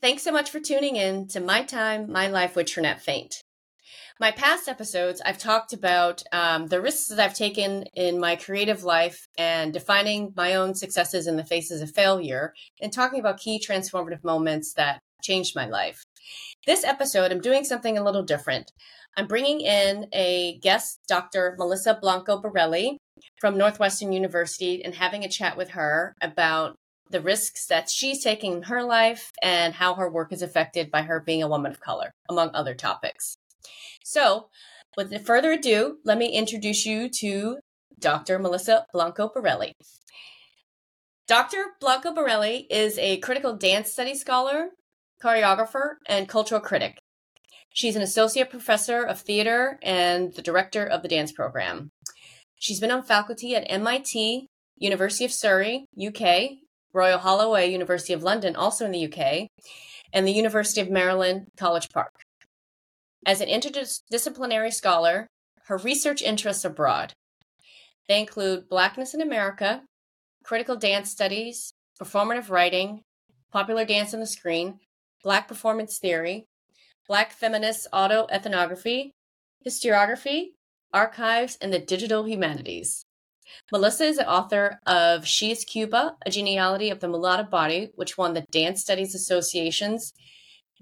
Thanks so much for tuning in to My Time, My Life with Trinette Faint. My past episodes, I've talked about um, the risks that I've taken in my creative life and defining my own successes in the faces of failure and talking about key transformative moments that changed my life. This episode, I'm doing something a little different. I'm bringing in a guest, Dr. Melissa Blanco Borelli from Northwestern University, and having a chat with her about the risks that she's taking in her life and how her work is affected by her being a woman of color, among other topics. So, with further ado, let me introduce you to Dr. Melissa Blanco Borelli. Dr. Blanco Borelli is a critical dance study scholar, choreographer, and cultural critic. She's an associate professor of theater and the director of the dance program. She's been on faculty at MIT, University of Surrey, UK, Royal Holloway, University of London, also in the UK, and the University of Maryland, College Park. As an interdisciplinary scholar, her research interests are broad. They include Blackness in America, critical dance studies, performative writing, popular dance on the screen, Black performance theory, Black feminist autoethnography, historiography, archives, and the digital humanities. Melissa is the author of She is Cuba, A Genealogy of the Mulata Body, which won the Dance Studies Association's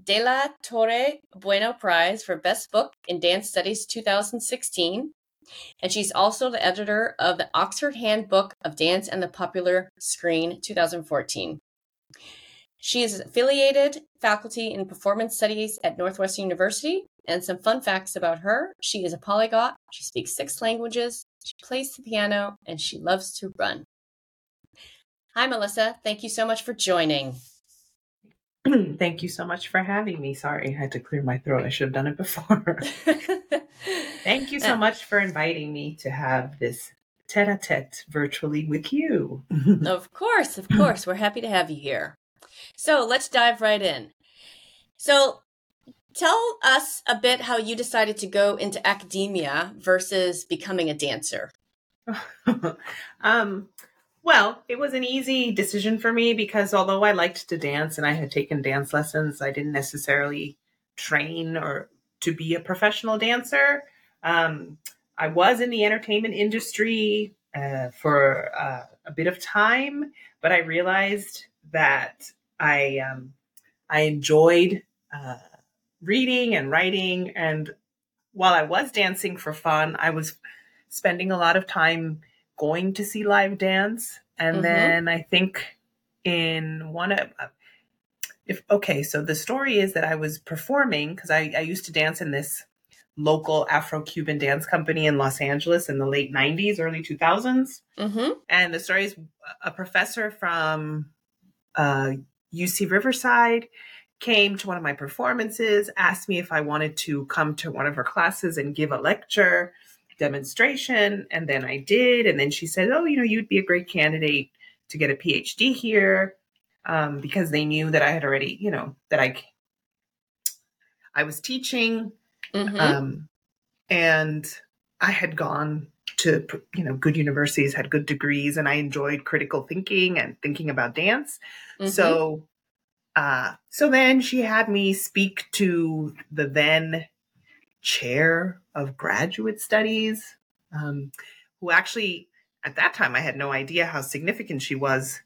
De La Torre Bueno Prize for Best Book in Dance Studies 2016. And she's also the editor of the Oxford Handbook of Dance and the Popular Screen 2014. She is affiliated faculty in performance studies at Northwestern University. And some fun facts about her she is a polyglot, she speaks six languages, she plays the piano, and she loves to run. Hi, Melissa. Thank you so much for joining. Thank you so much for having me. Sorry, I had to clear my throat. I should have done it before. Thank you so uh, much for inviting me to have this tete a tete virtually with you. of course, of course. We're happy to have you here. So let's dive right in. So tell us a bit how you decided to go into academia versus becoming a dancer. um, well, it was an easy decision for me because although I liked to dance and I had taken dance lessons, I didn't necessarily train or to be a professional dancer. Um, I was in the entertainment industry uh, for uh, a bit of time, but I realized that I um, I enjoyed uh, reading and writing, and while I was dancing for fun, I was spending a lot of time going to see live dance. And mm-hmm. then I think in one of, if, okay, so the story is that I was performing because I, I used to dance in this local Afro Cuban dance company in Los Angeles in the late 90s, early 2000s. Mm-hmm. And the story is a professor from uh, UC Riverside came to one of my performances, asked me if I wanted to come to one of her classes and give a lecture demonstration. And then I did. And then she said, Oh, you know, you'd be a great candidate to get a PhD here um, because they knew that I had already, you know, that I, I was teaching. Mm-hmm. Um, and I had gone to, you know, good universities, had good degrees, and I enjoyed critical thinking and thinking about dance. Mm-hmm. So, uh, so then she had me speak to the then chair of graduate studies, um, who actually, at that time, I had no idea how significant she was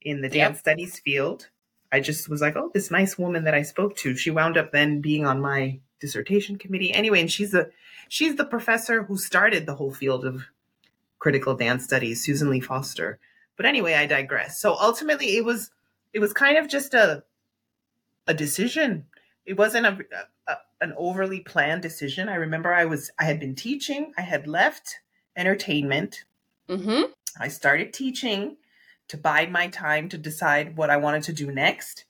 in the dance yep. studies field. I just was like, oh, this nice woman that I spoke to. She wound up then being on my dissertation committee. Anyway, and she's the she's the professor who started the whole field of critical dance studies, Susan Leigh Foster. But anyway, I digress. So ultimately, it was it was kind of just a a decision. It wasn't a, a an overly planned decision. I remember I was I had been teaching. I had left entertainment. Mm-hmm. I started teaching to bide my time to decide what I wanted to do next.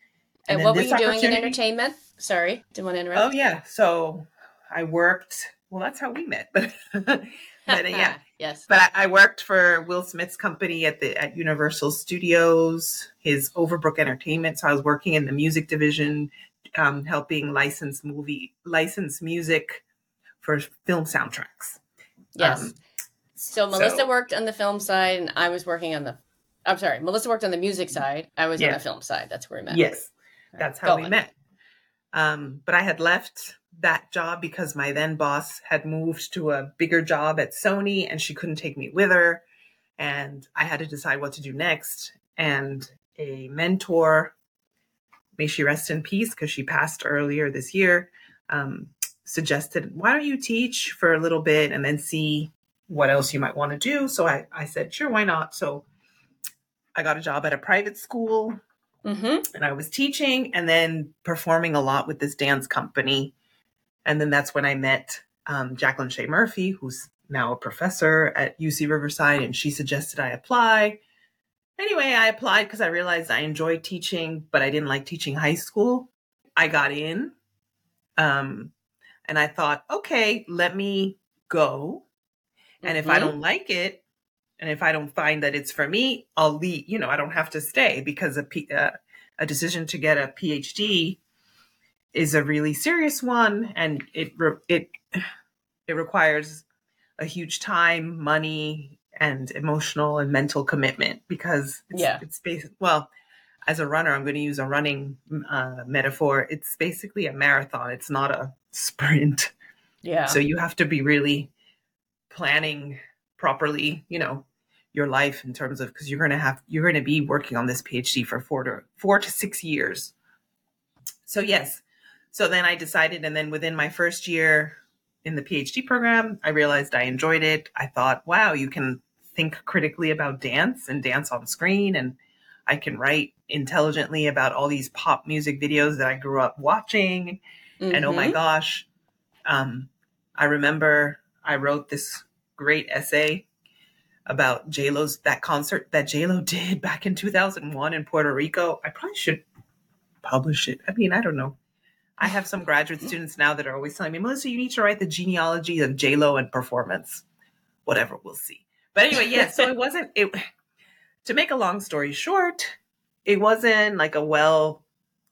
And, and what were you doing in entertainment? Sorry, didn't want to interrupt. Oh yeah, so I worked. Well, that's how we met, but but uh, yeah, yes. But I, I, worked for Will Smith's company at the at Universal Studios, his Overbrook Entertainment. So I was working in the music division, um, helping license movie license music for film soundtracks. Yes. Um, so Melissa so, worked on the film side, and I was working on the. I'm sorry, Melissa worked on the music side. I was yeah. on the film side. That's where we met. Yes. That's how we met. Um, but I had left that job because my then boss had moved to a bigger job at Sony and she couldn't take me with her. And I had to decide what to do next. And a mentor, may she rest in peace because she passed earlier this year, um, suggested, why don't you teach for a little bit and then see what else you might want to do? So I, I said, sure, why not? So I got a job at a private school mm-hmm. and I was teaching and then performing a lot with this dance company. And then that's when I met um, Jacqueline Shea Murphy, who's now a professor at UC Riverside, and she suggested I apply. Anyway, I applied because I realized I enjoyed teaching, but I didn't like teaching high school. I got in, um, and I thought, okay, let me go. And mm-hmm. if I mm-hmm. don't like it, and if I don't find that it's for me, I'll leave. You know, I don't have to stay because a, P, uh, a decision to get a PhD is a really serious one, and it it it requires a huge time, money, and emotional and mental commitment because it's, yeah, it's based well. As a runner, I'm going to use a running uh, metaphor. It's basically a marathon. It's not a sprint. Yeah. So you have to be really planning properly, you know, your life in terms of because you're going to have you're going to be working on this phd for four to four to six years so yes so then i decided and then within my first year in the phd program i realized i enjoyed it i thought wow you can think critically about dance and dance on screen and i can write intelligently about all these pop music videos that i grew up watching mm-hmm. and oh my mm-hmm. gosh um, i remember i wrote this great essay about JLo's that concert that JLo did back in 2001 in Puerto Rico. I probably should publish it. I mean, I don't know. I have some graduate students now that are always telling me, Melissa, you need to write the genealogy of JLo and performance. Whatever, we'll see. But anyway, yeah, so it wasn't it to make a long story short, it wasn't like a well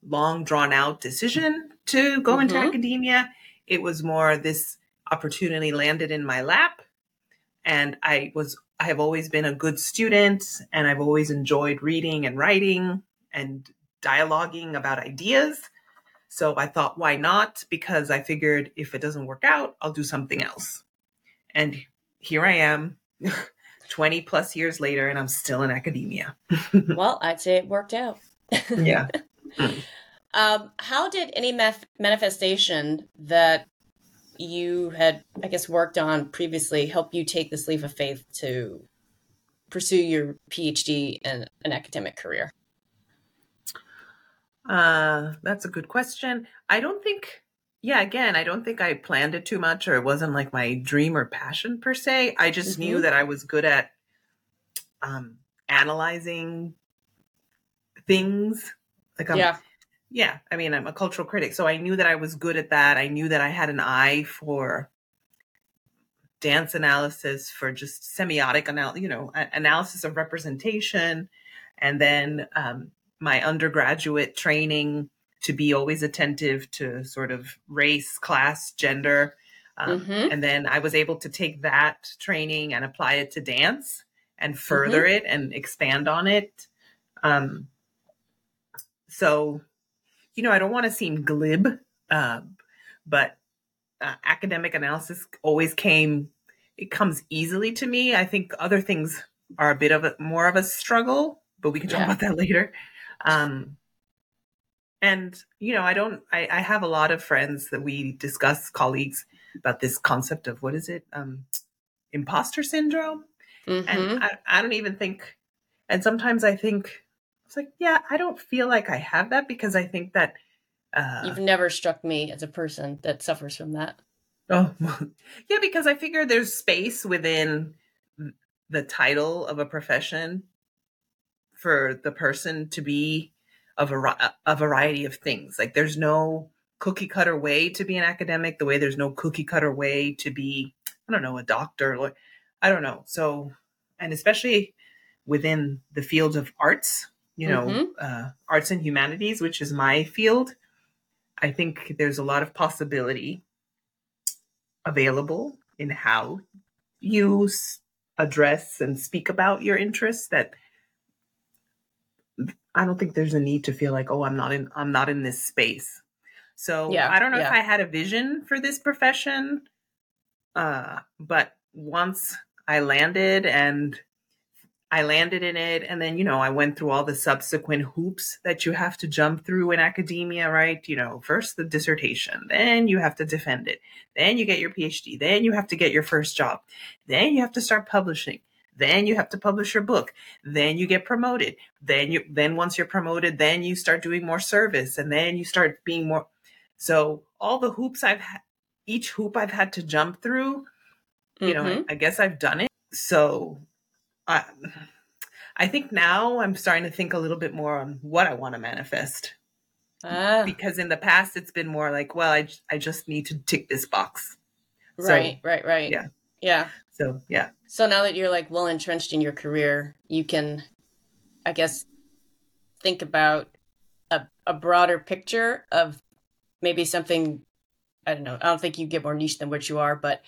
long drawn out decision to go mm-hmm. into academia. It was more this opportunity landed in my lap and I was I have always been a good student and I've always enjoyed reading and writing and dialoguing about ideas. So I thought, why not? Because I figured if it doesn't work out, I'll do something else. And here I am, 20 plus years later, and I'm still in academia. well, I'd say it worked out. yeah. Um, how did any manifestation that you had, I guess, worked on previously help you take this leap of faith to pursue your PhD and an academic career? Uh, that's a good question. I don't think, yeah, again, I don't think I planned it too much or it wasn't like my dream or passion per se. I just mm-hmm. knew that I was good at um, analyzing things. Like, I'm, yeah yeah, I mean, I'm a cultural critic, so I knew that I was good at that. I knew that I had an eye for dance analysis, for just semiotic analysis, you know, analysis of representation, and then um, my undergraduate training to be always attentive to sort of race, class, gender. Um, mm-hmm. And then I was able to take that training and apply it to dance and further mm-hmm. it and expand on it. Um, so you know, I don't want to seem glib, uh, but uh, academic analysis always came, it comes easily to me. I think other things are a bit of a more of a struggle, but we can talk yeah. about that later. Um, and you know, I don't. I, I, have a lot of friends that we discuss, colleagues, about this concept of what is it, um, imposter syndrome, mm-hmm. and I, I don't even think. And sometimes I think it's like, yeah, I don't feel like I have that because I think that uh, you've never struck me as a person that suffers from that. Oh, yeah, because I figure there's space within the title of a profession for the person to be a, vari- a variety of things. Like there's no cookie cutter way to be an academic, the way there's no cookie cutter way to be, I don't know, a doctor. Like, I don't know. So, and especially within the field of arts, you know, mm-hmm. uh, arts and humanities, which is my field, I think there's a lot of possibility available in how you address and speak about your interests that I don't think there's a need to feel like, oh, I'm not in I'm not in this space. So Yeah, I don't know if. I had a vision for this profession. Uh, but once I landed and I landed in it, and then you know I went through all the subsequent hoops that you have to jump through in academia, right? You know, first the dissertation, then you have to defend it, then you get your PhD, then you have to get your first job, then you have to start publishing, then you have to publish your book, then you get promoted, then you then once you're promoted, then you start doing more service, and then you start being more. So all the hoops I've had, each hoop I've had to jump through, you know, Mhm. I, guess I've done it. So I, I think now I'm starting to think a little bit more on what I want to manifest Ah, because in the past it's been more like, well, I, I just need to tick this box. So- right, right, right. yeah. Yeah. So yeah, So now that you're like well entrenched in your career, you can, I guess, think about a, a broader picture of maybe something. I don't know. I don't think you get more niche than what you are, but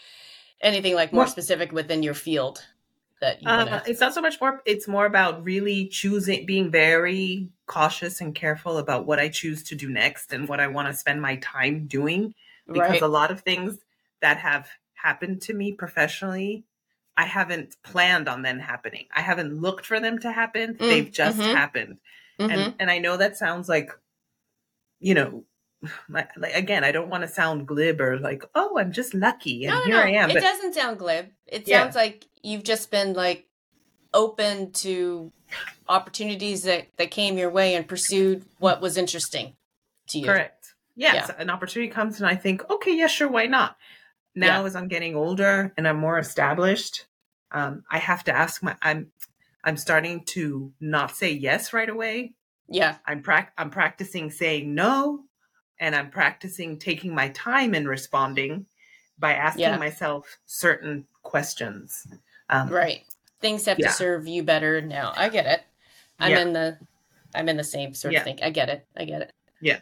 anything like more specific within your field that you uh, want to. it's not so much more. It's more about really choosing, being very cautious and careful about what I choose to do next and what I want to spend my time doing. because Right. a lot of things that have happened to me professionally i haven't planned on them happening i haven't looked for them to happen Mm, they've just mhm. happened Mhm. and and i know that sounds like you know like, like again i don't want to sound glib or like oh i'm just lucky and no, no, here no. i am It but doesn't sound glib. It Yeah. sounds like you've just been like open to opportunities that that came your way and pursued what was interesting to you. correct yes Yeah. an opportunity comes and i think okay yeah sure why not now Yeah. as i'm getting older and i'm more established um, i have to ask my i'm i'm starting to not say yes right away Yeah. I'm prac- I'm practicing saying no, and I'm practicing taking my time in responding by asking Yeah. myself certain questions. Um, Right. Things have Yeah. to serve you better now. I get it. I'm in the I'm in the same sort of thing. I get it. I get it. Yeah.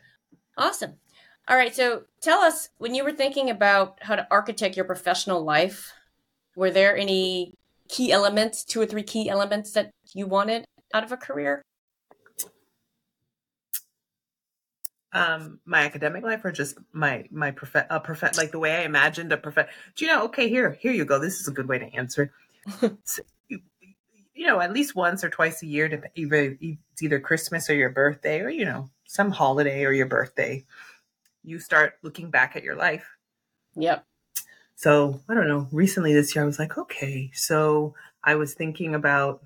Awesome. All right. So tell us when you were thinking about how to architect your professional life, were there any key elements, two or three key elements that you wanted out of a career? Um, my academic life, or just my my prof prof like the way I imagined a prof. Do you know? Okay, here here you go. This is a good way to answer. So, you, you know, at least once or twice a year, to either it's either Christmas or your birthday, or you know, some holiday or your birthday, you start looking back at your life Yep. So I don't know. Recently this year, I was like, okay. So I was thinking about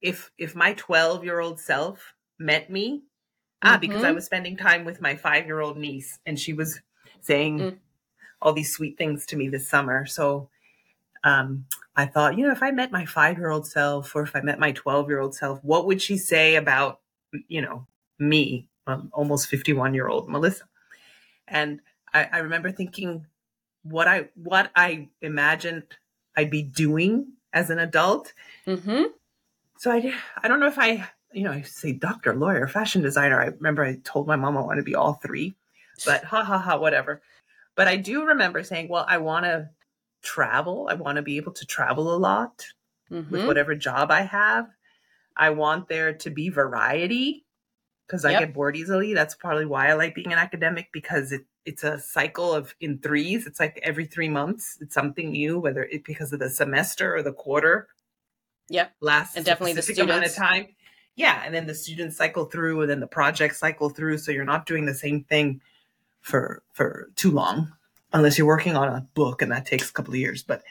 if if my twelve year old self met me, ah, because I was spending time with my five year old niece, and she was saying Mm. all these sweet things to me this summer. So um, I thought, you know, if I met my five year old self, or if I met my twelve year old self, what would she say about you know me, um, almost fifty one year old Melissa? And I, I remember thinking what I what I imagined I'd be doing as an adult. Mm-hmm. So I I don't know if I you know I say doctor, lawyer, fashion designer. I remember I told my mom I want to be all three, but ha ha ha whatever. But I do remember saying, well, I want to travel. I want to be able to travel a lot with Mm-hmm. whatever job I have. I want there to be variety because I get bored easily. That's probably why I like being an academic because it, it's a cycle of in threes. It's like every three months, it's something new, whether it because of the semester or the quarter Yep. Last And definitely the specific amount of time. Yeah, and then the students cycle through, and then the projects cycle through. So you're not doing the same thing for for too long, unless you're working on a book, and that takes a couple of years. But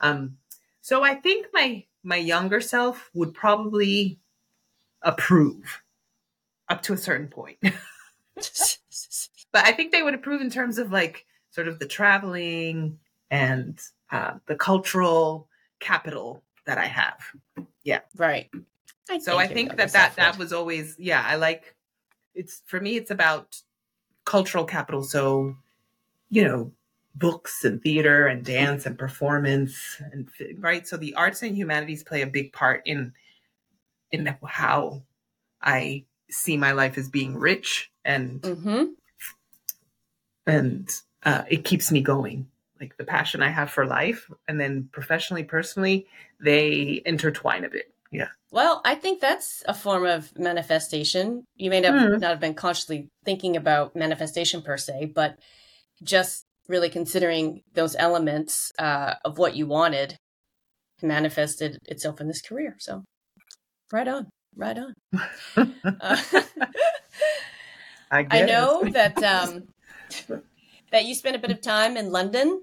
um, so I think my my younger self would probably approve up to a certain point. but I think they would approve in terms of like sort of the traveling and uh, the cultural capital that I have. Yeah. Right. So I think that that that was always yeah. I like it's for me. It's about cultural capital. So you know, books and theater and dance and performance and right. So the arts and humanities play a big part in in how I see my life as being rich and Mhm. and uh, it keeps me going. Like the passion I have for life, and then professionally, personally, they intertwine a bit. yeah. Well, I think that's a form of manifestation. You may have Mm. not have been consciously thinking about manifestation per se, but just really considering those elements uh, of what you wanted manifested itself in this career. So, right on, right on. Uh, I, I know that um, that you spent a bit of time in London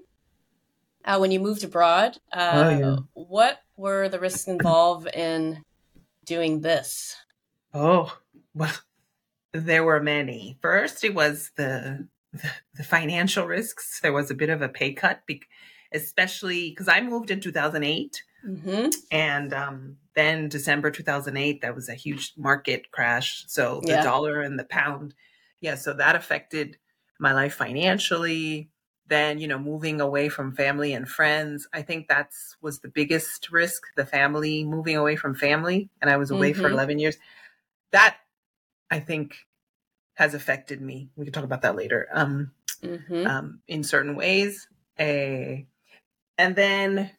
uh, when you moved abroad. Uh, Oh, yeah. What were the risks involved in doing this? Oh, well, there were many. First, it was the the, the financial risks. There was a bit of a pay cut, especially because I moved in 2008, hmm and um, then December 2008, that was a huge market crash. So the Yeah. dollar and the pound, yeah, so that affected my life financially. Then, you know, moving away from family and friends, I think that's was the biggest risk. The family moving away from family, and I was away for Mhm. 11 years. That I think has affected me. We can talk about that later. Um, hmm um, in certain ways. A, and then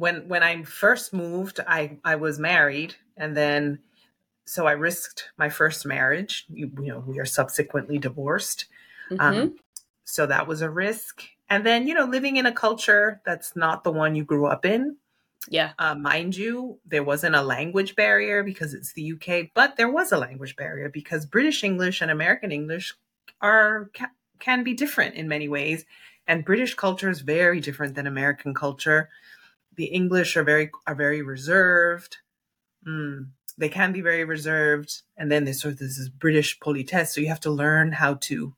when when I first moved, I I was married, and then so I risked my first marriage. You, you know, we are subsequently divorced, hmm um, so that was a risk. And then you know, living in a culture that's not the one you grew up in. yeah. Uh, mind you, there wasn't a language barrier because it's the UK, but there was a language barrier because British English and American English are ca- can be different in many ways, and British culture is very different than American culture. The English are very are very reserved. Mm, they can be very reserved, and then there's sort of this, this British politesse, so you have to learn how to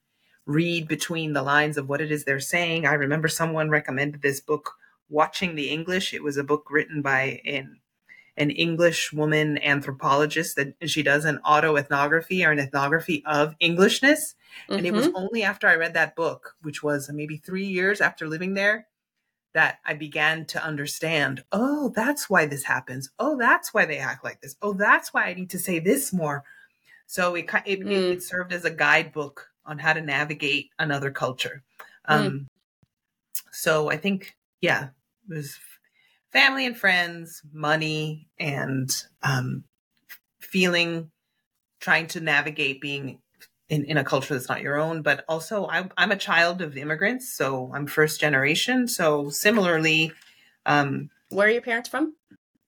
read between the lines of what it is they're saying. I remember someone recommended this book watching the english it was a book written by an an english woman anthropologist that she does an autoethnography or an ethnography of englishness and it was Mhm. only after i read that book which was maybe three years after living there that i began to understand oh that's why this happens. Oh that's why they act like this. Oh that's why i need to say this more. So it it, Mm. it served as a guidebook on how to navigate another culture. Um so i think yeah it was family and friends, money, and um, feeling, trying to navigate being in, in a culture that's not your own. But also, I'm, I'm a child of immigrants, so I'm first generation. So similarly, um, Where are your parents from?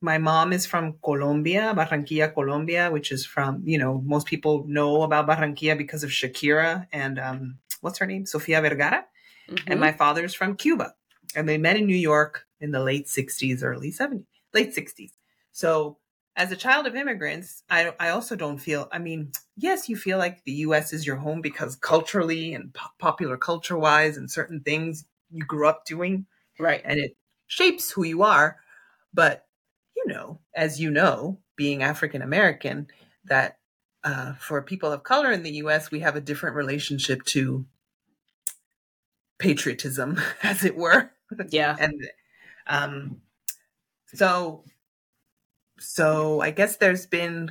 my mom is from Colombia, Barranquilla, Colombia, which is from, you know, most people know about Barranquilla because of Shakira and um, what's her name? Sofia Vergara and Mhm. my father's from Cuba. And they met in New York in the late 60s, early 70s, late 60s. So, as a child of immigrants, I, I also don't feel, I mean, yes, you feel like the US is your home because culturally and po- popular culture wise and certain things you grew up doing right. and it shapes who you are. But, you know, as you know, being African American, that uh, for people of color in the US, we have a different relationship to patriotism, as it were. Yeah. and um, so, so I guess there's been.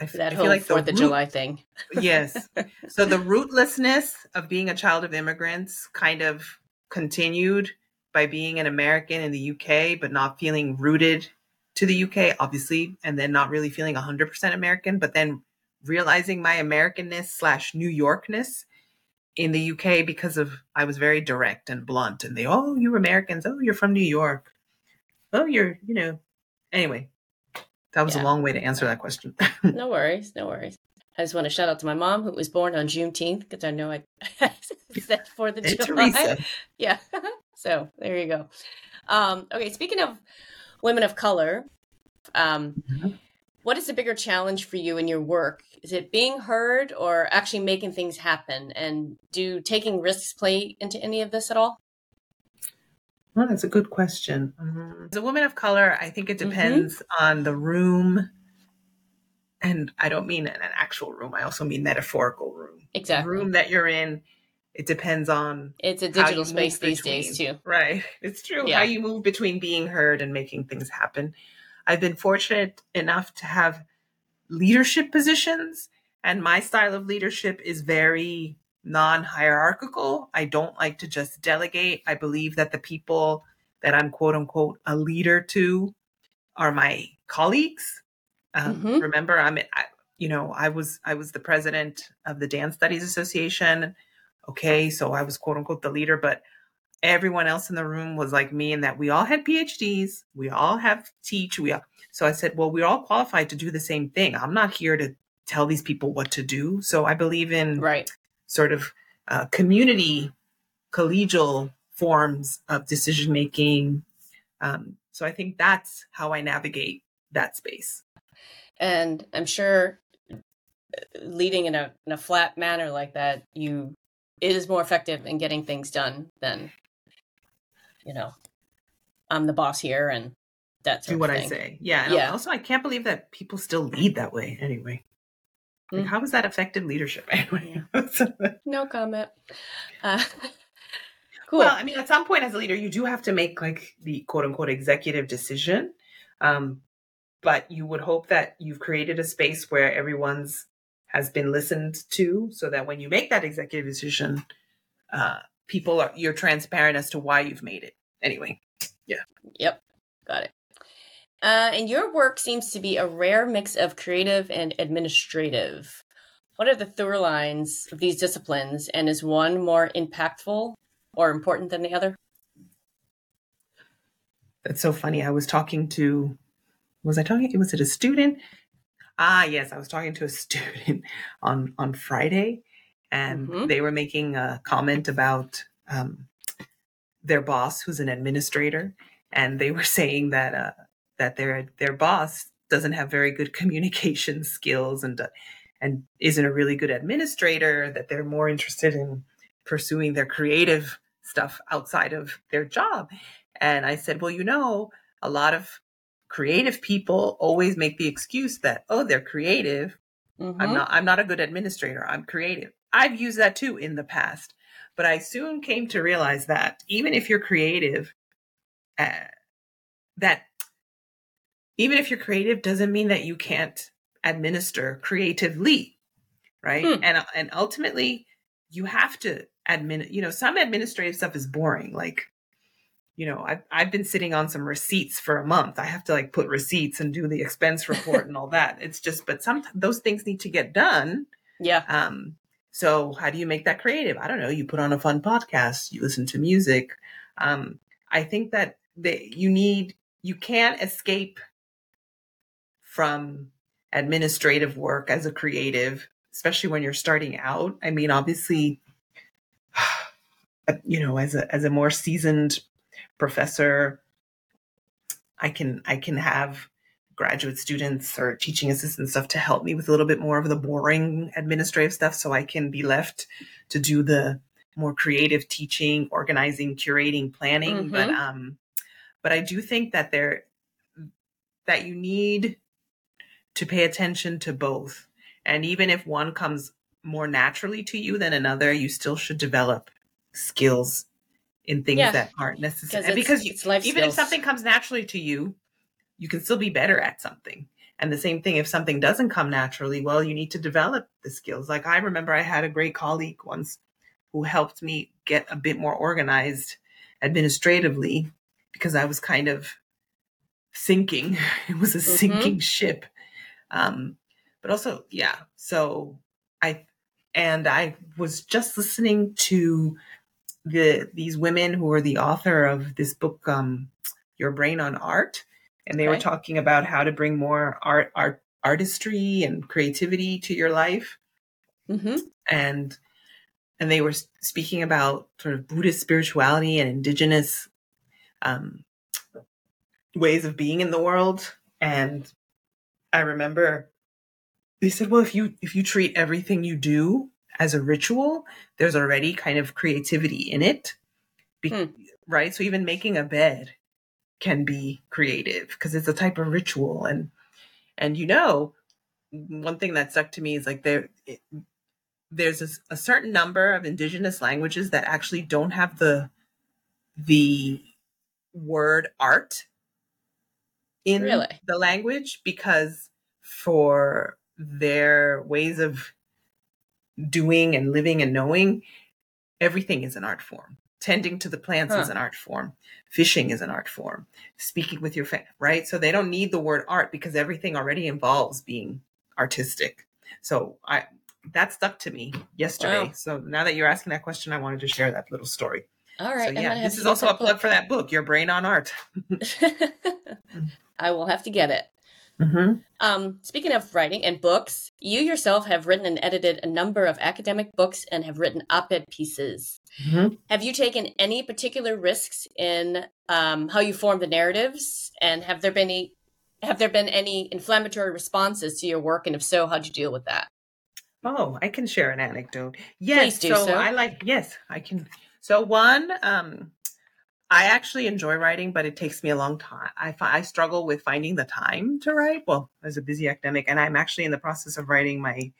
I, f- That I whole feel like the Fourth of July thing. yes. So the rootlessness of being a child of immigrants kind of continued by being an American in the UK, but not feeling rooted to the UK, obviously, and then not really feeling 100% American, but then realizing my Americanness slash New Yorkness in the UK because of I was very direct and blunt, and they, oh, you're Americans, oh, you're from New York, oh, you're, you know, anyway. That was Yeah. a long way to answer that question. No worries. No worries. I just want to shout out to my mom who was born on Juneteenth because I know I said of And July. Teresa. Yeah. so there you go. Um, okay. Speaking of women of color, um, Mhm. what is the bigger challenge for you in your work? Is it being heard or actually making things happen? And do taking risks play into any of this at all? That's a good question. Mhm. As a woman of color, I think it Mhm. depends on the room. And I don't mean an actual room, I also mean metaphorical room. The Exactly. room that you're in, it depends on It's a digital space these days too. Right. It's true. Yeah. How you move between being heard and making things happen. I've been fortunate enough to have leadership positions, and my style of leadership is very non hierarchical. I don't like to just delegate. I believe that the people that I'm quote unquote a leader to are my colleagues. Um, Mhm. Remember, I'm, I, you know, I was I was the president of the Dance Studies Association. Okay, so I was quote unquote the leader, but everyone else in the room was like me in that we all had PhDs, we all have teach, we all. So I said, well, we're all qualified to do the same thing. I'm not here to tell these people what to do. So I believe in Right. Sort of uh, community collegial forms of decision making. Um, so I think that's how I navigate that space. And I'm sure uh, leading in a in a flat manner like that, you it is more effective in getting things done than you know, I'm the boss here and that sort Do of what I say. Yeah. Yeah. Also, I can't believe that people still lead that way anyway. Like, Mm. how is that effective leadership anyway? No comment. Uh, cool. Well, I mean, at some point as a leader, you do have to make like the quote unquote executive decision. Um, but you would hope that you've created a space where everyone's has been listened to so that when you make that executive decision, uh, people are you're transparent as to why you've made it. Anyway, Yeah. Yep, got it. Uh, and your work seems to be a rare mix of creative and administrative. What are the through lines of these disciplines, and is one more impactful or important than the other? that's so funny. I was talking to was I talking was it a student? Ah, yes, I was talking to a student on on Friday, and Mhm. they were making a comment about um, their boss, who's an administrator, and they were saying that uh, that their their boss doesn't have very good communication skills and and isn't a really good administrator. That they're more interested in pursuing their creative stuff outside of their job. And I said, well, you know, a lot of creative people always make the excuse that oh they're creative i'm Mhm. not i'm not a good administrator i'm creative i've used that too in the past but i soon came to realize that even if you're creative uh, that even if you're creative doesn't mean that you can't administer creatively right Hmm. and and ultimately you have to admin you know some administrative stuff is boring like you know, I've, I've been sitting on some receipts for a month. I have to like put receipts and do the expense report and all that. It's just, but some those things need to get done. Yeah, Um, so how do you make that creative? I don't know. You put on a fun podcast, you listen to music. Um, I think that they, you need, you can't escape from administrative work as a creative, especially when you're starting out. I mean, obviously, you know, as a as a more seasoned professor, I can I can have graduate students or teaching assistant stuff to help me with a little bit more of the boring administrative stuff so I can be left to do the more creative teaching, organizing, curating, planning. But um but I do think that there that you need to pay attention to both. And even if one comes more naturally to you than another, you still should develop skills in things Yeah. that aren't necessary. because it's, Because you, it's life even if something comes naturally to you, you can still be better at something. And the same thing, if something doesn't come naturally, well, you need to develop the skills. Like I remember I had a great colleague once who helped me get a bit more organized administratively because I was kind of sinking. It was a Mhm. sinking ship. Um, but also, yeah. So I, and I was just listening to the these women who are the author of this book, um, Your Brain on Art, and they were talking about how to bring more art, art, artistry and creativity to your life Mhm. and and they were speaking about sort of Buddhist spirituality and indigenous um, ways of being in the world. And I remember they said, "Well, if you if you treat everything you do as a ritual, there's already kind of creativity in it, Be- Hmm. right? So even making a bed can be creative because it's a type of ritual and and you know one thing that stuck to me is like there it, there's a, a certain number of indigenous languages that actually don't have the the word art in Really? the language because for their ways of doing and living and knowing everything is an art form. Tending to the plants huh. is an art form. Fishing is an art form. Speaking with your family right? So they don't need the word art because everything already involves being artistic. So i that stuck to me yesterday. Wow. so now that you're asking that question i wanted to share that little story. All right. So, yeah this is also a plug book. for that book your brain on art mm. I will have to get it Mm-hmm. Um, speaking of writing and books, you yourself have written and edited a number of academic books and have written op ed pieces. Mm-hmm. Have you taken any particular risks in um, how you form the narratives? And have there been any have there been any inflammatory responses to your work? And if so, how'd you deal with that? Oh, I can share an anecdote. Yes, so, so, I like yes, I can. So one, um, I actually enjoy writing, but it takes me a long time. I, I struggle with finding the time to write. Well, as a busy academic, and I'm actually in the process of writing my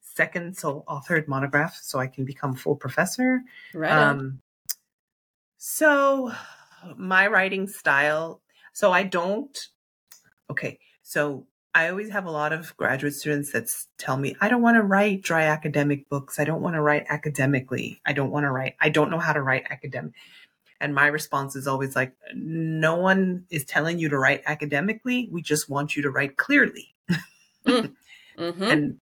second sole authored monograph, so I can become full professor. Right. Um, so my writing style. So I don't. Okay, so I always have a lot of graduate students that tell me, I don't want to write dry academic books. I don't want to write academically. I don't want to write. I don't know how to write academic. And my response is always like, no one is telling you to write academically. We just want you to write clearly. mm. mm-hmm. And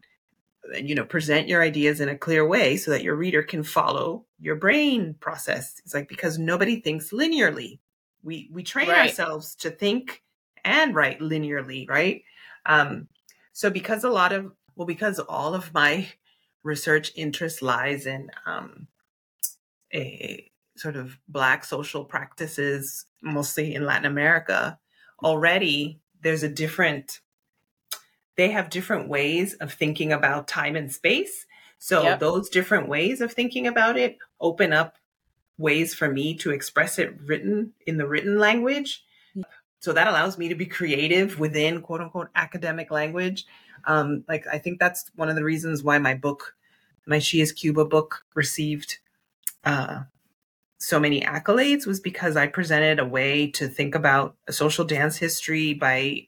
and you know present your ideas in a clear way so that your reader can follow your brain process it's like because nobody thinks linearly we we train right. ourselves to think and write linearly right um so because a lot of well because all of my research interest lies in um a sort of black social practices, mostly in Latin America, already there's a different, they have different ways of thinking about time and space. So yep. those different ways of thinking about it open up ways for me to express it written in the written language. So that allows me to be creative within quote unquote academic language. Um, like I think that's one of the reasons why my book, my She is Cuba book, received uh, so many accolades was because I presented a way to think about a social dance history by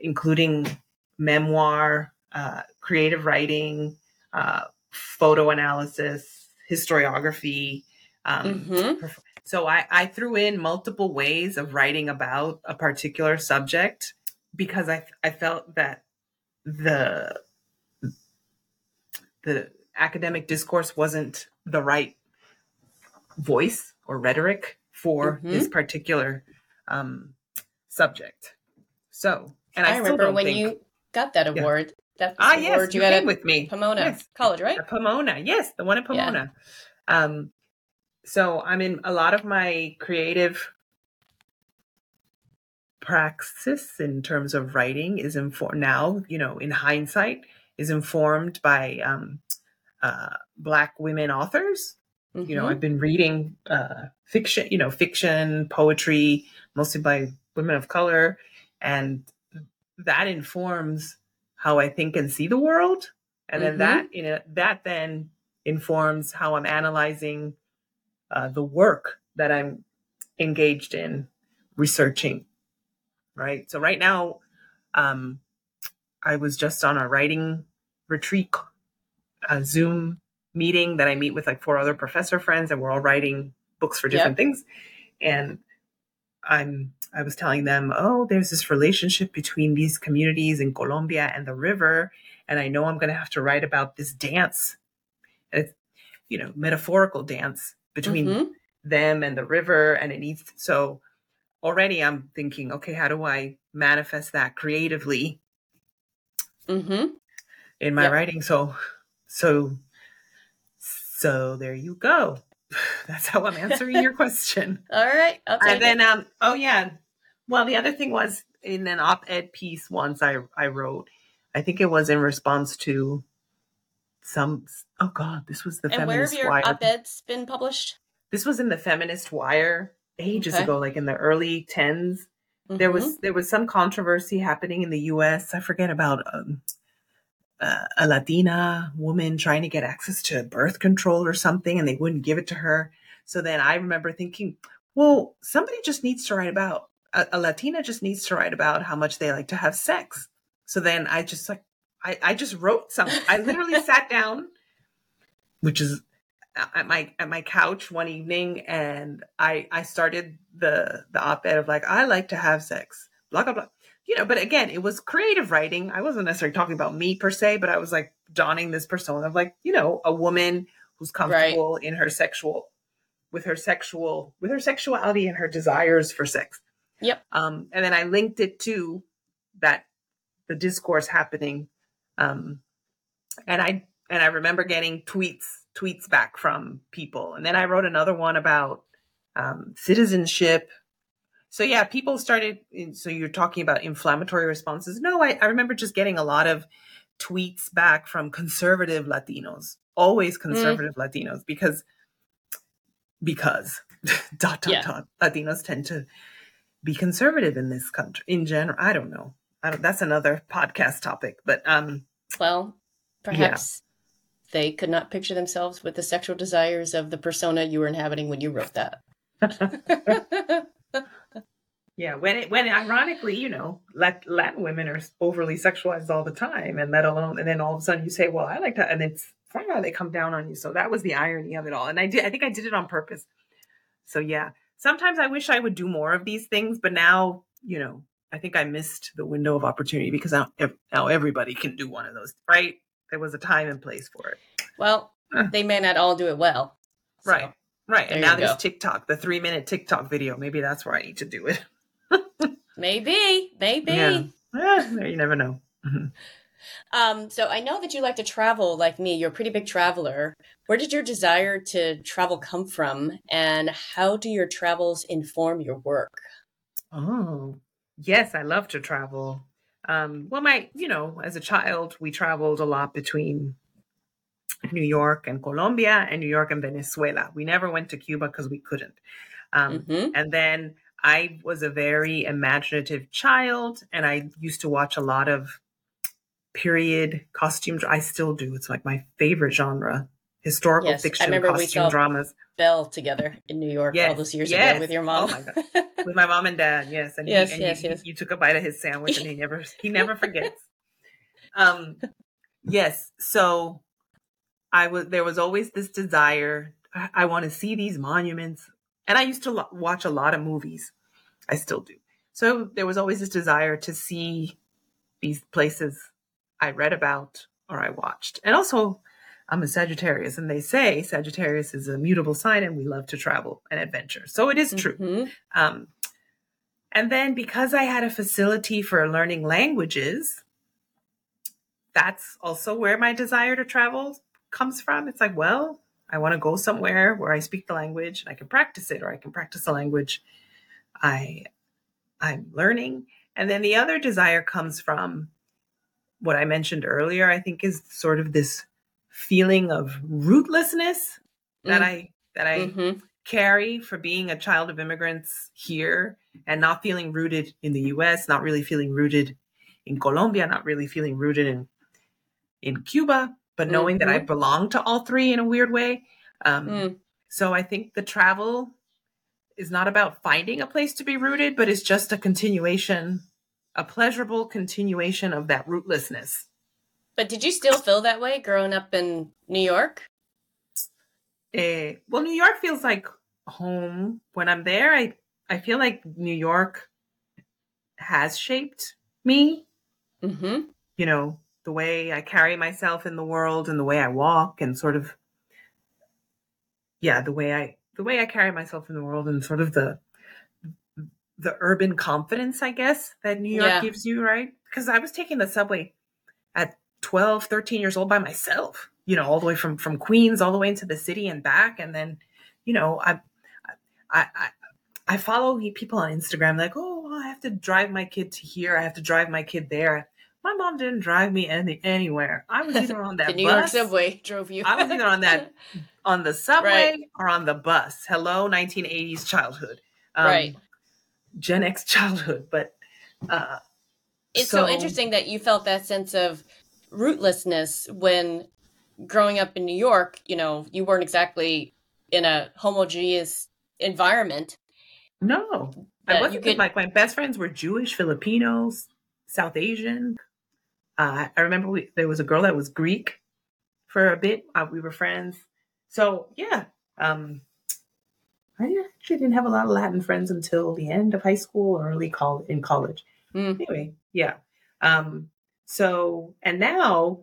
including memoir, uh, creative writing, uh, photo analysis, historiography. Um, mm-hmm. So I, I threw in multiple ways of writing about a particular subject because I, I felt that the the academic discourse wasn't the right voice or rhetoric for mm-hmm. this particular um, subject. So, and I, I remember when think, you got that award. Yeah. That ah, yes, award you, you had with me. Pomona yes. College, right? Pomona, yes, the one at Pomona. Yeah. Um, so I'm in a lot of my creative praxis in terms of writing is informed now, you know, in hindsight, is informed by um, uh, Black women authors Mm-hmm. You know, I've been reading uh, fiction, you know, fiction, poetry, mostly by women of color, and that informs how I think and see the world. And then mm-hmm. that, you know, that then informs how I'm analyzing uh, the work that I'm engaged in researching. Right. So right now, um, I was just on a writing retreat, a Zoom meeting that I meet with like four other professor friends and we're all writing books for different yep. things. And I'm I was telling them, oh, there's this relationship between these communities in Colombia and the river, and I know I'm going to have to write about this dance, and it's you know metaphorical dance between mm-hmm. them and the river, and it needs so already I'm thinking, okay, how do I manifest that creatively mm-hmm. in my yep. writing? So so so there you go. That's how I'm answering your question. All right. Okay. And then, it. um, oh yeah. Well, the other thing was in an op-ed piece once I I wrote. I think it was in response to some. Oh God, this was the and Feminist where have your op-eds been published? This was in the Feminist Wire ages okay. ago, like in the early 10s. Mm-hmm. There was there was some controversy happening in the U.S. I forget about um, uh, a Latina woman trying to get access to birth control or something, and they wouldn't give it to her. So then I remember thinking, well, somebody just needs to write about a, a Latina just needs to write about how much they like to have sex. So then I just like I, I just wrote something. I literally sat down, which is at my at my couch one evening and I I started the the op-ed of like I like to have sex blah blah blah you know but again it was creative writing I wasn't necessarily talking about me per se but I was like donning this persona of like you know a woman who's comfortable right. in her sexual with her sexual with her sexuality and her desires for sex yep um and then I linked it to that the discourse happening um and I and I remember getting tweets tweets back from people. And then I wrote another one about um, citizenship. So yeah, people started. So you're talking about inflammatory responses. No, I, I remember just getting a lot of tweets back from conservative Latinos, always mm. conservative mm. Latinos, because because dot dot yeah. dot Latinos tend to be conservative in this country in general. I don't know. I don't, that's another podcast topic, but um. Well, perhaps they could not picture themselves with the sexual desires of the persona you were inhabiting when you wrote that. yeah, when it when ironically, you know, Latin women are overly sexualized all the time, and let alone, and then all of a sudden you say, "Well, I like that," and it's somehow they come down on you. So that was the irony of it all, and I did. I think I did it on purpose. So yeah, sometimes I wish I would do more of these things, but now, you know, I think I missed the window of opportunity because now, now everybody can do one of those, right? there was a time and place for it. Well, they may not all do it well. So right. Right. And now there's go. TikTok, the three minute TikTok video. Maybe that's where I need to do it. maybe. Maybe. Yeah. yeah. You never know. Um, so I know that you like to travel like me. You're a pretty big traveler. Where did your desire to travel come from? And how do your travels inform your work? Oh, yes, I love to travel. Um, well, my, you know, as a child, we traveled a lot between New York and Colombia and New York and Venezuela. We never went to Cuba because we couldn't. Um, mm-hmm. And then I was a very imaginative child and I used to watch a lot of period costume. I still do. It's like my favorite genre historical yes, fiction costume dramas. Belle together in New York yes, all those years yes. ago with your mom. Oh with my mom and dad, yes. And, yes, he, and yes, you, yes. you took a bite of his sandwich and he never he never forgets. Um yes. So I was there was always this desire. I, I want to see these monuments. And I used to lo- watch a lot of movies. I still do. So there was always this desire to see these places I read about or I watched. And also I'm a Sagittarius, and they say Sagittarius is a mutable sign, and we love to travel and adventure. So it is true. Mm-hmm. Um, and then because I had a facility for learning languages, that's also where my desire to travel comes from. It's like, well, I want to go somewhere where I speak the language and I can practice it, or I can practice the language I I'm learning. And then the other desire comes from what I mentioned earlier. I think is sort of this feeling of rootlessness that mm. I that I mm-hmm. carry for being a child of immigrants here and not feeling rooted in the US, not really feeling rooted in Colombia, not really feeling rooted in in Cuba, but knowing mm-hmm. that I mm-hmm. belong to all three in a weird way. Um, mm. So I think the travel is not about finding a place to be rooted, but it's just a continuation, a pleasurable continuation of that rootlessness. But did you still feel that way growing up in New York? Uh, well, New York feels like home. When I'm there, I I feel like New York has shaped me. Mm-hmm. You know, the way I carry myself in the world and the way I walk and sort of yeah, the way I the way I carry myself in the world and sort of the the urban confidence, I guess, that New York yeah. gives you, right? Because I was taking the subway at 12, 13 years old by myself, you know, all the way from, from Queens all the way into the city and back. And then, you know, I, I, I, I follow people on Instagram like, oh, I have to drive my kid to here. I have to drive my kid there. My mom didn't drive me any anywhere. I was either on that the New bus, York subway drove you. I was either on that on the subway right. or on the bus. Hello, 1980s childhood. Um, right. Gen X childhood, but uh, it's so, so interesting that you felt that sense of rootlessness when growing up in New York, you know, you weren't exactly in a homogeneous environment. No, I wasn't. Could... Like my best friends were Jewish, Filipinos, South Asian. Uh, I remember we, there was a girl that was Greek for a bit. Uh, we were friends. so yeah, um, I actually didn't have a lot of Latin friends until the end of high school or early college in college. Mm. Anyway, yeah. Um, so and now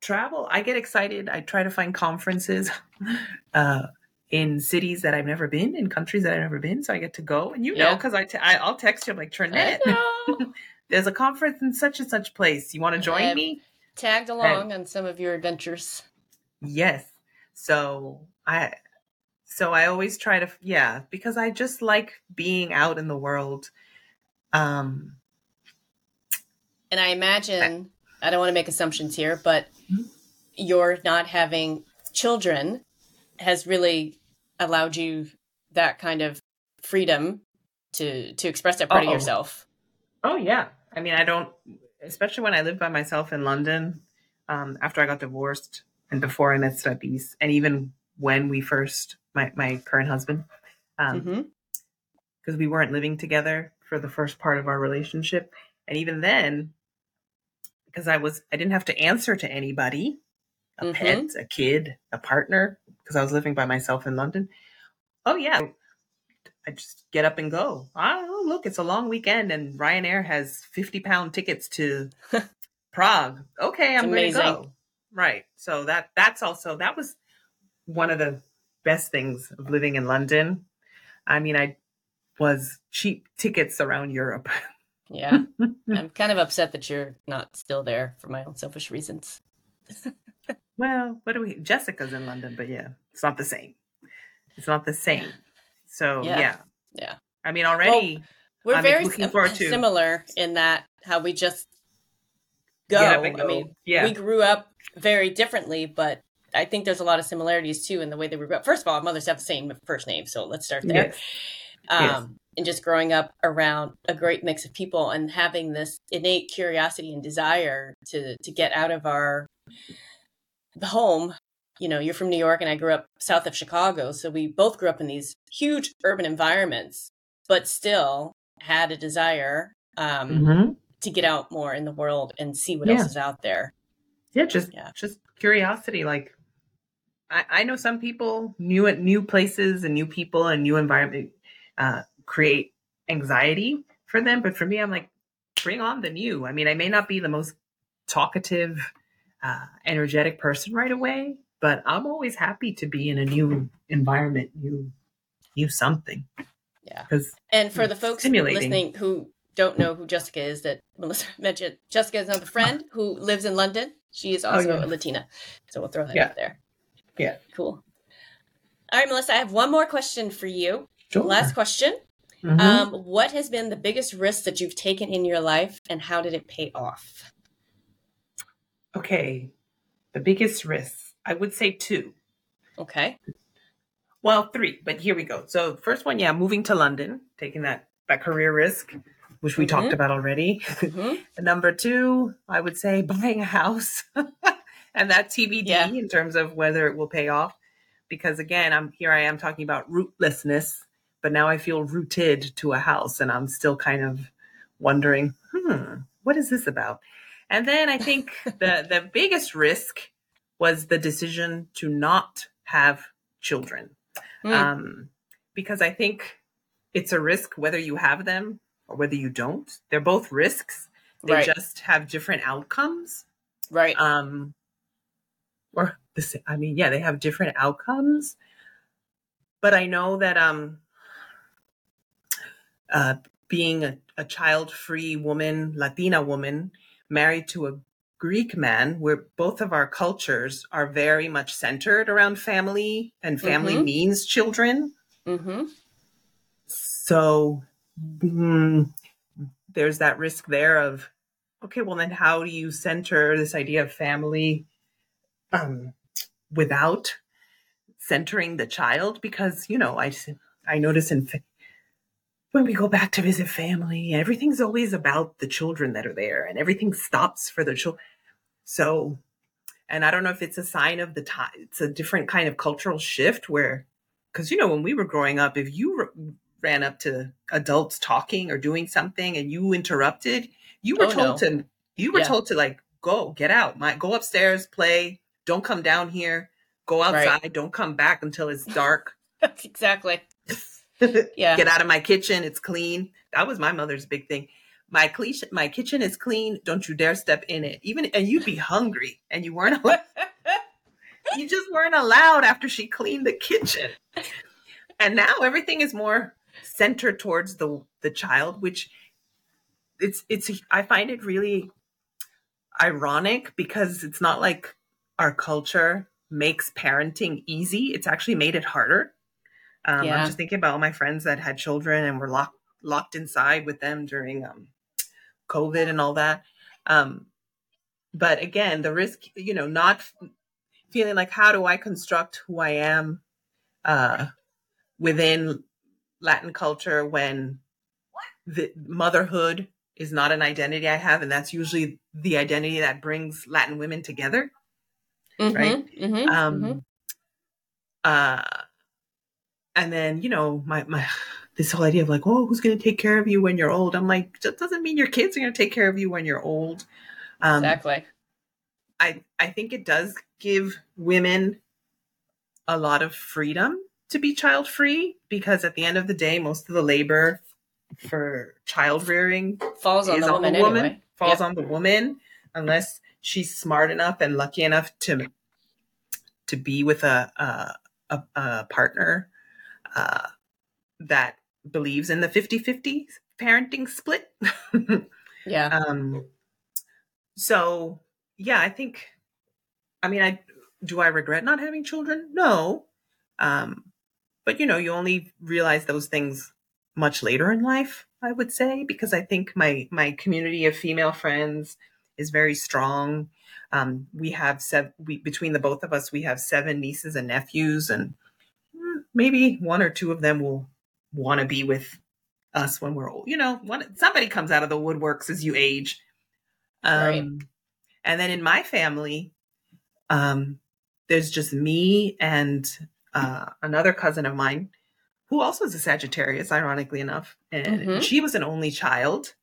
travel, I get excited. I try to find conferences uh, in cities that I've never been, in countries that I've never been. So I get to go, and you know, Yeah. because I, t- I I'll text you I'm like Trinette. I. There's a conference in such and such place. You want to join I've- me? Tagged along on some of your adventures. Yes. So I so I always try to yeah, because I just like being out in the world. Um And I imagine, I don't want to make assumptions here, but Mhm. your not having children has really allowed you that kind of freedom to to express that part Uh-oh. of yourself. oh yeah. I mean, I don't especially when I lived by myself in London um after I got divorced and before I met Steppies and even when we first my my current husband um hmm because we weren't living together for the first part of our relationship. And even then, because I was, I didn't have to answer to anybody, a Mhm. pet, a kid, a partner, because I was living by myself in London. Oh yeah, I just get up and go. Ah, oh look, it's a long weekend, and Ryanair has fifty pound tickets to Prague. Okay, I'm going to go. Right. So that that's also that was one of the best things of living in London. I mean, I was cheap tickets around Europe. Yeah. I'm kind of upset that you're not still there for my own selfish reasons. Well, what do we? Jessica's in London, but yeah, it's not the same. It's not the same. So Yeah. yeah, Yeah. I mean, already We're I'm very looking forward to- similar in that how we just go. up I mean, yeah, we grew up very differently, but I think there's a lot of similarities too in the way that we grew up. First of all, our mothers have the same first name, so let's start there. yes, Um, Yes. And just growing up around a great mix of people and having this innate curiosity and desire to to get out of our home. You know, you're from New York, and I grew up south of Chicago, so we both grew up in these huge urban environments, but still had a desire um, Mhm. to get out more in the world and see what Yeah. else is out there. yeah, just Yeah. just curiosity. Like, I, I know some people new at new places and new people and new environment uh, create anxiety for them, but for me, I'm like, bring on the new. I mean, I may not be the most talkative, uh, energetic person right away, but I'm always happy to be in a new environment, new, new something. Yeah. Because And for the folks listening who don't know who Jessica is, that Melissa mentioned, Jessica is another friend who lives in London. She is also Oh, yeah. a Latina. So we'll throw that Yeah. out there. Yeah. Cool. All right, Melissa, I have one more question for you. sure. Last question. Mhm. Um, what has been the biggest risk that you've taken in your life and how did it pay off? okay, the biggest risks, I would say two. Okay. Well, three, but here we go. So first one, yeah, moving to London, taking that that career risk, which we Mhm. talked about already. hmm number two, I would say buying a house, and that TBD Yeah. in terms of whether it will pay off. Because again, I'm here. I am talking about rootlessness, but now I feel rooted to a house, and I'm still kind of wondering, hmm, what is this about? And then I think the the biggest risk was the decision to not have children Mm. um, because I think it's a risk whether you have them or whether you don't. They're both risks. They right. just have different outcomes. right. Um, or the sa- I mean, yeah, they have different outcomes. But I know that um, uh, being a, a child-free woman, Latina woman, married to a Greek man, where both of our cultures are very much centered around family, and family Mhm. means children. hmm So mm, there's that risk there of, okay, well, then how do you center this idea of family um, without centering the child? Because, you know, I, I notice in when we go back to visit family, everything's always about the children that are there and everything stops for the children. So, and I don't know if it's a sign of the time, it's a different kind of cultural shift where, because, you know, when we were growing up, if you r- ran up to adults talking or doing something and you interrupted, you were Oh, told no. to, you were Yeah. told to like, go, get out, my, go upstairs, play, don't come down here, Go outside. Right. Don't come back until it's dark. That's exactly. yeah. Get out of my kitchen. It's clean. That was my mother's big thing. My cliche, my kitchen is clean. Don't you dare step in it. Even and you'd be hungry and you weren't allowed, you just weren't allowed after she cleaned the kitchen. And now everything is more centered towards the the child, which it's it's I find it really ironic because it's not like our culture makes parenting easy. It's actually made it harder. Um, yeah. I'm just thinking about all my friends that had children and were locked locked inside with them during um, COVID and all that. Um, but again, the risk, you know, not feeling like how do I construct who I am uh, within Latin culture when the motherhood is not an identity I have, and that's usually the identity that brings Latin women together, mm-hmm, right? Mm-hmm, um, mm-hmm. Uh, and then you know my my this whole idea of like, oh, who's going to take care of you when you're old? I'm like, that doesn't mean your kids are going to take care of you when you're old. Um, exactly. I I think it does give women a lot of freedom to be child free because at the end of the day, most of the labor for child rearing falls on the woman, the woman anyway. falls yep. on the woman unless she's smart enough and lucky enough to to be with a a, a partner uh, that believes in the 50-50 parenting split. yeah. Um so yeah, I think I mean I do I regret not having children? No. Um but you know, you only realize those things much later in life, I would say, because I think my my community of female friends is very strong. Um, we have seven we between the both of us, we have seven nieces and nephews, and maybe one or two of them will want to be with us when we're old. You know, one, somebody comes out of the woodworks as you age. Um, right. And then in my family, um, there's just me and uh, another cousin of mine who also is a Sagittarius, ironically enough. And mm-hmm. she was an only child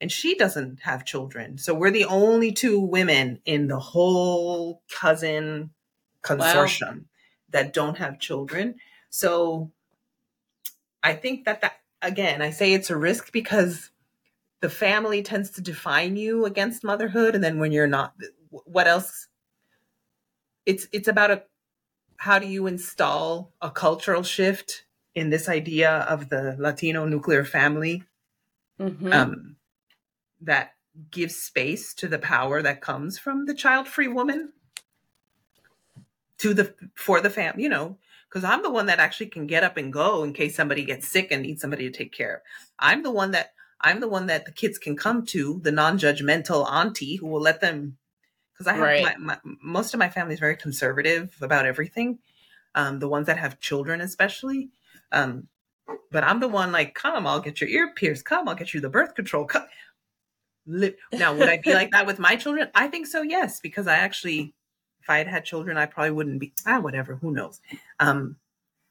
and she doesn't have children. So we're the only two women in the whole cousin consortium wow. that don't have children. So I think that that again, I say it's a risk because the family tends to define you against motherhood. And then when you're not what else? It's it's about a how do you install a cultural shift in this idea of the Latino nuclear family? Mm-hmm. um, that gives space to the power that comes from the child-free woman to the for the family, you know, because I'm the one that actually can get up and go in case somebody gets sick and needs somebody to take care of. I'm the one that I'm the one that the kids can come to, the non-judgmental auntie who will let them. Because I have right. my, my, most of my family is very conservative about everything. Um, the ones that have children, especially, um, but I'm the one like, come, I'll get your ear pierced. Come, I'll get you the birth control. Come. Now, would I be like that with my children? I think so, yes, because I actually, I had had children, I probably wouldn't be, ah, whatever, who knows. Um,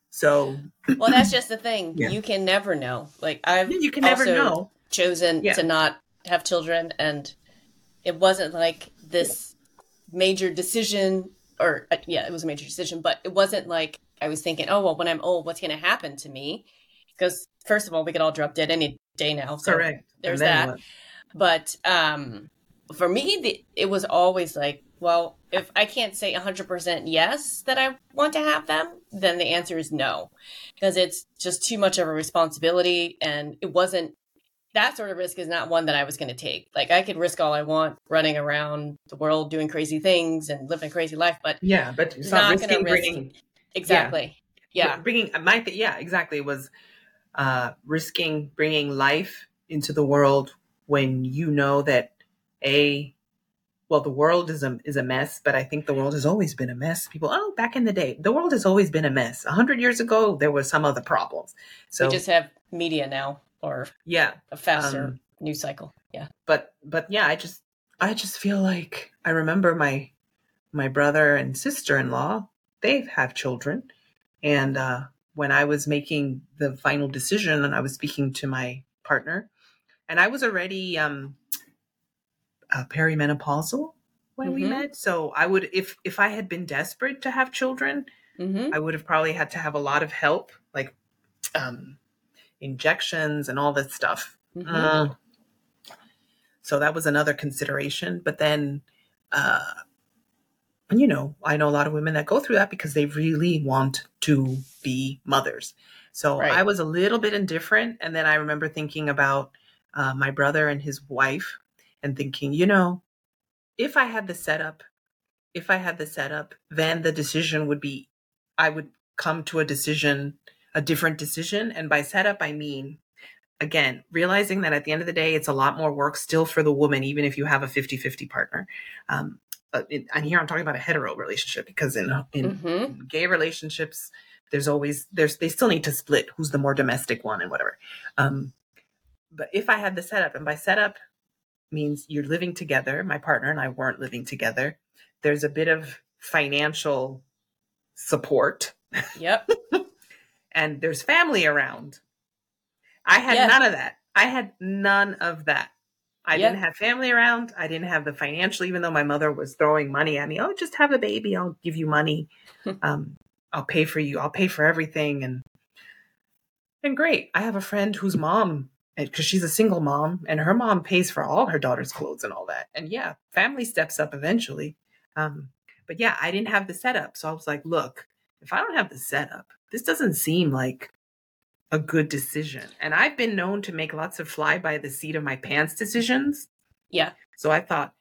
so. well, that's just the thing. Yeah. You can never know. Like, I've you can never know. chosen yeah. to not have children, and it wasn't like this major decision, or uh, yeah, it was a major decision, but it wasn't like I was thinking, oh well, when I'm old, what's going to happen to me? Because first of all, we could all drop dead any day now. So Correct. There's that. What? But um, for me, the, it was always like, well, if I can't say 100% yes that I want to have them, then the answer is no, because it's just too much of a responsibility, and it wasn't. That sort of risk is not one that I was going to take. Like I could risk all I want, running around the world doing crazy things and living a crazy life, but yeah, but it's not, not going to risk bringing Exactly. Yeah. yeah. Bringing my th- yeah, exactly was uh, risking bringing life into the world when you know that a well the world is a is a mess but i think the world has always been a mess. People oh back in the day the world has always been a mess. 100 years ago there was some other problems. So we just have media now or yeah a faster um, news cycle. Yeah. but but yeah i just i just feel like i remember my my brother and sister-in-law they have children. And uh, when I was making the final decision and I was speaking to my partner, and I was already um, uh, perimenopausal when we Mhm. met. So I would if if I had been desperate to have children, Mm-hmm. I would have probably had to have a lot of help, like um, injections and all this stuff. Mm-hmm. Mm. So that was another consideration. But then, uh, you know, I know a lot of women that go through that because they really want to be mothers. So Right. I was a little bit indifferent. And then I remember thinking about uh, my brother and his wife and thinking, you know, if I had the setup, if I had the setup, then the decision would be, I would come to a decision, a different decision. And by setup, I mean, again, realizing that at the end of the day, it's a lot more work still for the woman, even if you have a 50 50 partner. Um, it, and here I'm talking about a hetero relationship because in, in, Mm-hmm. in gay relationships, there's always, there's, they still need to split who's the more domestic one and whatever. Um, but if I had the setup, and by setup means you're living together, my partner and I weren't living together, there's a bit of financial support Yep. and there's family around. I had Yeah. none of that. I had none of that. I Yep. didn't have family around. I didn't have the financial, even though my mother was throwing money at me. Oh, just have a baby. I'll give you money. um, I'll pay for you. I'll pay for everything. And and great. I have a friend whose mom, because she's a single mom, and her mom pays for all her daughter's clothes and all that. And yeah, family steps up eventually. Um, but yeah, I didn't have the setup. So I was like, look, if I don't have the setup, this doesn't seem like a good decision. And I've been known to make lots of fly by the seat of my pants decisions. Yeah. So I thought,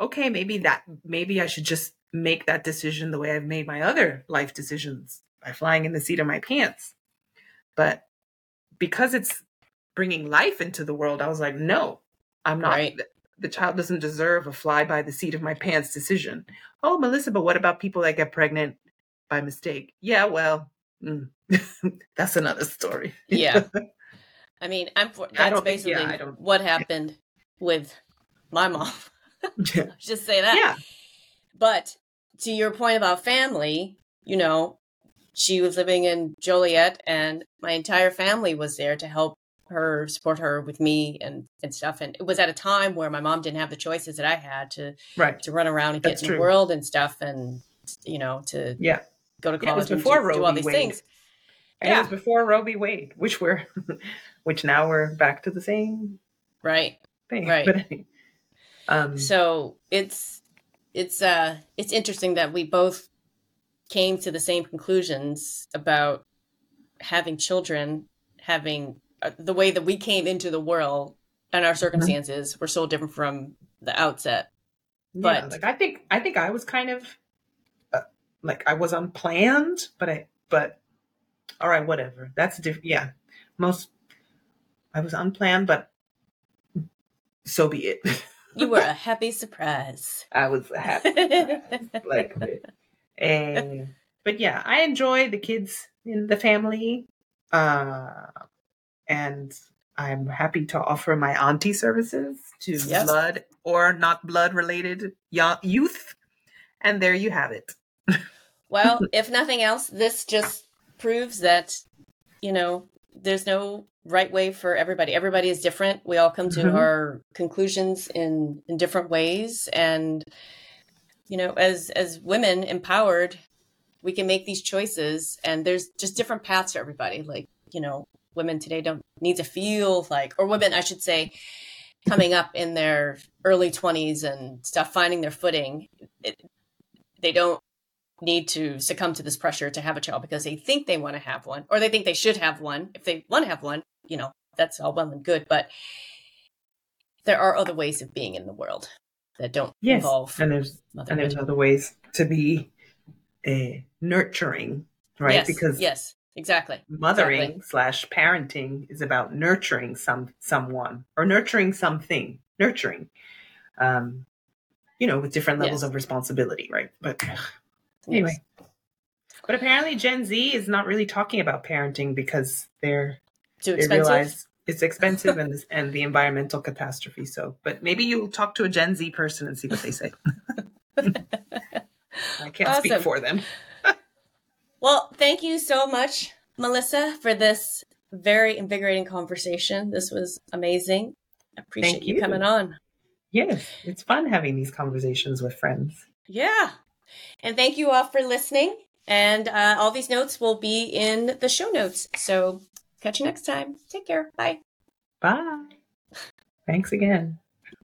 okay, maybe that, maybe I should just make that decision the way I've made my other life decisions by flying in the seat of my pants. But because it's bringing life into the world, I was like, no, I'm not. Right. The, child doesn't deserve a fly by the seat of my pants decision. Oh, Melissa, but what about people that get pregnant by mistake? Yeah, well, mm, that's another story. Yeah. I mean, I'm for, that's yeah, basically don't- what happened with my mom. Just say that. yeah. But to your point about family, you know, she was living in Joliet and my entire family was there to help her, support her with me and, and stuff. And it was at a time where my mom didn't have the choices that I had to, Right. to run around and That's get in the world and stuff and, you know, to Yeah. go to Yeah, it was college and before do, do all these Wade. things. And Yeah. it was before Roe v. Wade, which we're, which now we're back to the same Right. thing. Right. But um, So it's it's uh it's interesting that we both came to the same conclusions about having children, having the way that we came into the world and our circumstances were so different from the outset. yeah, but- like I think, I think I was kind of uh, like I was unplanned, but I, but all right, whatever. That's different. Yeah, most I was unplanned, but so be it. You were a happy surprise. I was happy. like and but yeah i enjoy the kids in the family uh and i'm happy to offer my auntie services to Yep. blood or not blood related young youth and there you have it well, if nothing else, this just proves that, you know, there's no right way for everybody. Everybody is different. We all come to Mhm. our conclusions in in different ways and you know, as as women empowered, we can make these choices and there's just different paths for everybody. Like, you know, women today don't need to feel like or women, I should say, coming up in their early 20s and stuff finding their footing. It, they don't need to succumb to this pressure to have a child because they think they want to have one or they think they should have one. If they want to have one, you know, that's all well and good. But there are other ways of being in the world that don't yes involve and there's and there's other ways to be uh, nurturing right yes, because yes, exactly. mothering Exactly. slash parenting is about nurturing some someone or nurturing something nurturing um you know with different levels Yes. of responsibility right? But anyway. But apparently gen z is not really talking about parenting because they're Too they realize it's expensive and this, and the environmental catastrophe. So but maybe you'll talk to a gen z person and see what they say. I can't speak for them Well, thank you so much, Melissa, for this very invigorating conversation. This was amazing. I appreciate you you. coming on. Yes, it's fun having these conversations with friends. Yeah. And thank you all for listening. And uh, all these notes will be in the show notes. So catch you next time. Take care. Bye. Bye. Thanks again.